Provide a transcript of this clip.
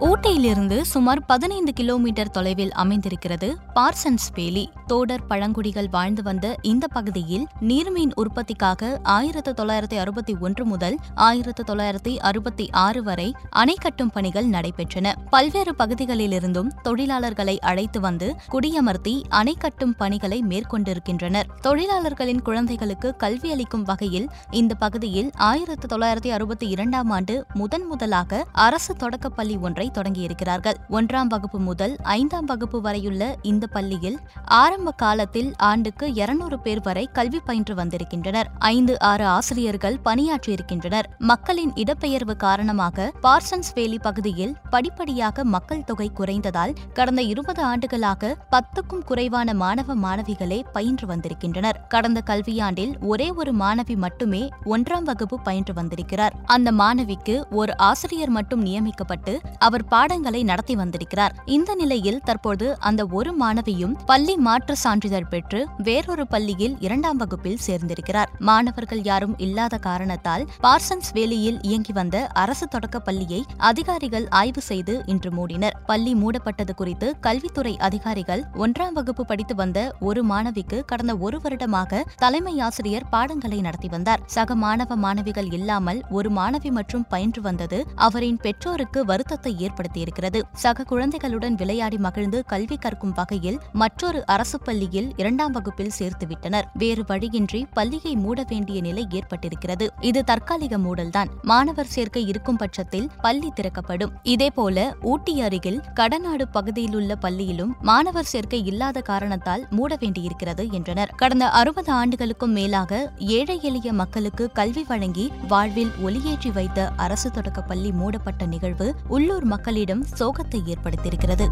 ஊட்டியிலிருந்து சுமார் பதினைந்து கிலோமீட்டர் தொலைவில் அமைந்திருக்கிறது பார்சன்ஸ் வேலி. தோடர் பழங்குடிகள் வாழ்ந்து வந்த இந்த பகுதியில் நீர்மீன் உற்பத்திக்காக ஆயிரத்து தொள்ளாயிரத்தி அறுபத்தி ஒன்று முதல் ஆயிரத்து தொள்ளாயிரத்தி அறுபத்தி ஆறு வரை அணை கட்டும் பணிகள் நடைபெற்றன. பல்வேறு பகுதிகளிலிருந்தும் தொழிலாளர்களை அழைத்து வந்து குடியமர்த்தி அணை கட்டும் பணிகளை மேற்கொண்டிருக்கின்றனர். தொழிலாளர்களின் குழந்தைகளுக்கு கல்வி அளிக்கும் வகையில் இந்த பகுதியில் ஆயிரத்து தொள்ளாயிரத்தி அறுபத்தி இரண்டாம் ஆண்டு முதன் முதலாக அரசு தொடக்கப்பள்ளி ஒன்றை வரை தொடங்கியிருக்கிறார்கள். ஒன்றாம் வகுப்பு முதல் ஐந்தாம் வகுப்பு வரையுள்ள இந்த பள்ளியில் ஆரம்ப காலத்தில் ஆண்டுக்கு இருநூறு பேர் வரை கல்வி பயின்று வந்திருக்கின்றனர். ஐந்து ஆறு ஆசிரியர்கள் பணியாற்றியிருக்கின்றனர். மக்களின் இடப்பெயர்வு காரணமாக பார்சன்ஸ் வேலி பகுதியில் படிப்படியாக மக்கள் தொகை குறைந்ததால் கடந்த இருபது ஆண்டுகளாக பத்துக்கும் குறைவான மாணவ மாணவிகளே பயின்று வந்திருக்கின்றனர். கடந்த கல்வியாண்டில் ஒரே ஒரு மாணவி மட்டுமே ஒன்றாம் வகுப்பு பயின்று வந்திருக்கிறார். அந்த மாணவிக்கு ஒரு ஆசிரியர் மட்டும் நியமிக்கப்பட்டு அவர் பாடங்களை நடத்தி வந்திருக்கிறார். இந்த நிலையில் தற்போது அந்த ஒரு மாணவியும் பள்ளி மாற்று சான்றிதழ் பெற்று வேறொரு பள்ளியில் இரண்டாம் வகுப்பில் சேர்ந்திருக்கிறார். மாணவர்கள் யாரும் இல்லாத காரணத்தால் பார்சன்ஸ் வேலியில் இயங்கி வந்த அரசு தொடக்க பள்ளியை அதிகாரிகள் ஆய்வு செய்து இன்று மூடினர். பள்ளி மூடப்பட்டது குறித்து கல்வித்துறை அதிகாரிகள் ஒன்றாம் வகுப்பு படித்து வந்த ஒரு மாணவிக்கு கடந்த ஒரு வருடமாக தலைமை ஆசிரியர் பாடங்களை நடத்தி வந்தார். சக மாணவ மாணவிகள் இல்லாமல் ஒரு மாணவி மற்றும் பயின்று வந்தது அவரின் பெற்றோருக்கு வருத்தத்தை ஏற்படுத்தியிருக்கிறது. சக குழந்தைகளுடன் விளையாடி மகிழ்ந்து கல்வி கற்கும் வகையில் மற்றொரு அரசு பள்ளியில் இரண்டாம் வகுப்பில் சேர்த்துவிட்டனர் வேறு வழியின்றி பள்ளியை மூட வேண்டிய நிலை ஏற்பட்டிருக்கிறது. இது தற்காலிக மூடல்தான். மாணவர் சேர்க்கை இருக்கும் பட்சத்தில் பள்ளி திறக்கப்படும். இதேபோல ஊட்டி அருகில் கடநாடு பகுதியிலுள்ள பள்ளியிலும் மாணவர் சேர்க்கை இல்லாத காரணத்தால் மூட வேண்டியிருக்கிறது என்றனர். கடந்த அறுபது ஆண்டுகளுக்கும் மேலாக ஏழை எளிய மக்களுக்கு கல்வி வழங்கி வாழ்வில் ஒளியேற்றி வைத்த அரசு தொடக்க பள்ளி மூடப்பட்ட நிகழ்வு உள்ளூர் மக்களிடம் சோகத்தை ஏற்படுத்தியிருக்கிறது.